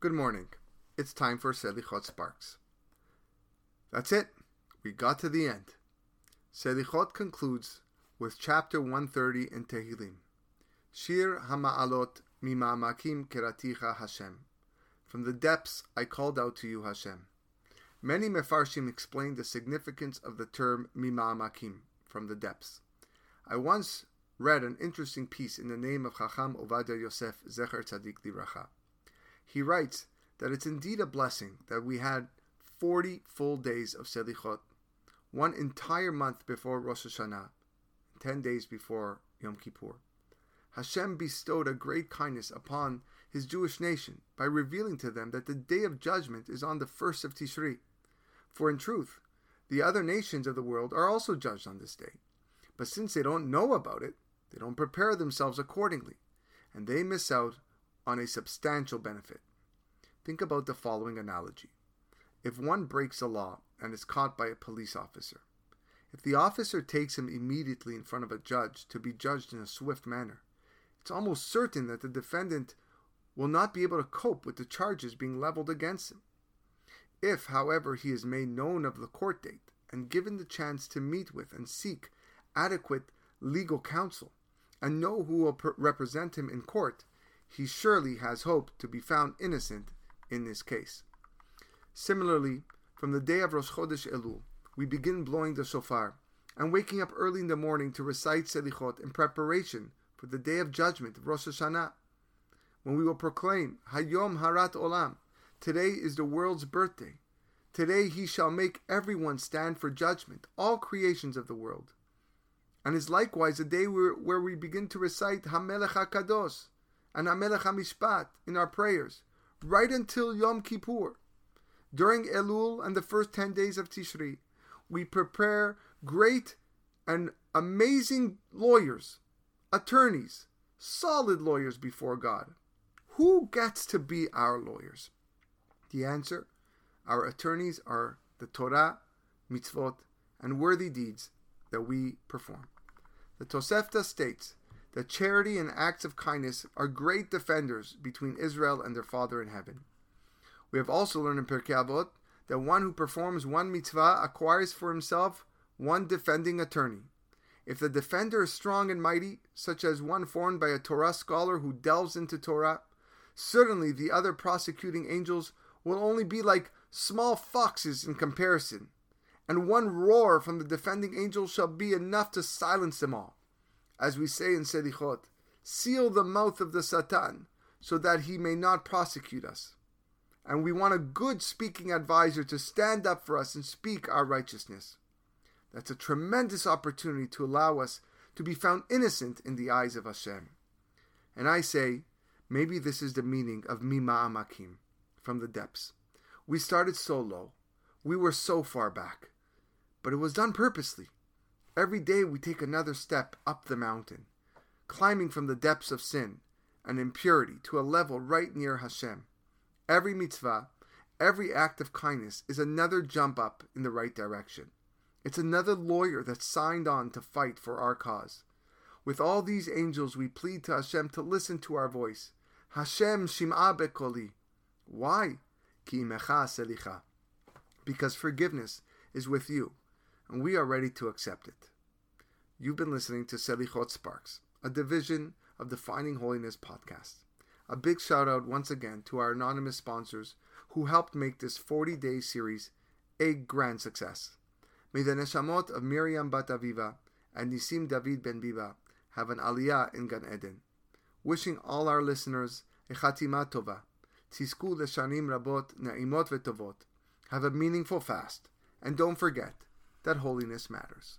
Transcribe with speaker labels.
Speaker 1: Good morning. It's time for Selichot Sparks. That's it. We got to the end. Selichot concludes with chapter 130 in Tehillim. Shir Hama'alot Mima'amakim Keraticha Hashem. From the depths I called out to you, Hashem. Many Mefarshim explain the significance of the term Mima'amakim, from the depths. I once read an interesting piece in the name of Chacham Ovadia Yosef Zecher Tzadik Livracha. He writes that it's indeed a blessing that we had 40 full days of Selichot, one entire month before Rosh Hashanah, 10 days before Yom Kippur. Hashem bestowed a great kindness upon his Jewish nation by revealing to them that the day of judgment is on the first of Tishri. For in truth, the other nations of the world are also judged on this day. But since they don't know about it, they don't prepare themselves accordingly, and they miss out on a substantial benefit. Think about the following analogy. If one breaks a law and is caught by a police officer, if the officer takes him immediately in front of a judge to be judged in a swift manner, it's almost certain that the defendant will not be able to cope with the charges being leveled against him. If, however, he is made known of the court date and given the chance to meet with and seek adequate legal counsel and know who will represent him in court, he surely has hope to be found innocent in this case. Similarly, from the day of Rosh Chodesh Elul, we begin blowing the shofar and waking up early in the morning to recite Selichot in preparation for the day of judgment Rosh Hashanah, when we will proclaim Hayom Harat Olam. Today is the world's birthday. Today he shall make everyone stand for judgment, all creations of the world. And is likewise a day where, where we begin to recite Hamelech HaKadosh, and Hamelech HaMishpat in our prayers, right until Yom Kippur. During Elul and the first 10 days of Tishri, we prepare great and amazing lawyers, attorneys, solid lawyers before God. Who gets to be our lawyers? The answer our attorneys are the Torah, mitzvot, and worthy deeds that we perform. The Tosefta states that charity and acts of kindness are great defenders between Israel and their Father in heaven. We have also learned in Pirkei Avot that one who performs one mitzvah acquires for himself one defending attorney. If the defender is strong and mighty, such as one formed by a Torah scholar who delves into Torah, certainly the other prosecuting angels will only be like small foxes in comparison, and one roar from the defending angel shall be enough to silence them all as we say in Selichot, seal the mouth of the Satan so that he may not prosecute us. And we want a good speaking advisor to stand up for us and speak our righteousness. That's a tremendous opportunity to allow us to be found innocent in the eyes of Hashem. And I say, maybe this is the meaning of Mima'amakim, from the depths. We started so low. We were so far back. But it was done purposely. Every day we take another step up the mountain, climbing from the depths of sin and impurity to a level right near Hashem. Every mitzvah, every act of kindness is another jump up in the right direction. It's another lawyer that signed on to fight for our cause. With all these angels, we plead to Hashem to listen to our voice. Hashem shim'a bekoli. Why? Ki selicha. Because forgiveness is with you and we are ready to accept it. You've been listening to Selichot Sparks, a division of the Finding Holiness podcast. A big shout out once again to our anonymous sponsors who helped make this 40 day series a grand success. May the neshamot of Miriam Bat Aviva and Nisim David Ben Biba have an aliyah in Gan Eden. Wishing all our listeners a chatima tova. Tizku leshanim rabot na'imot vetovot. Have a meaningful fast. And don't forget, that holiness matters.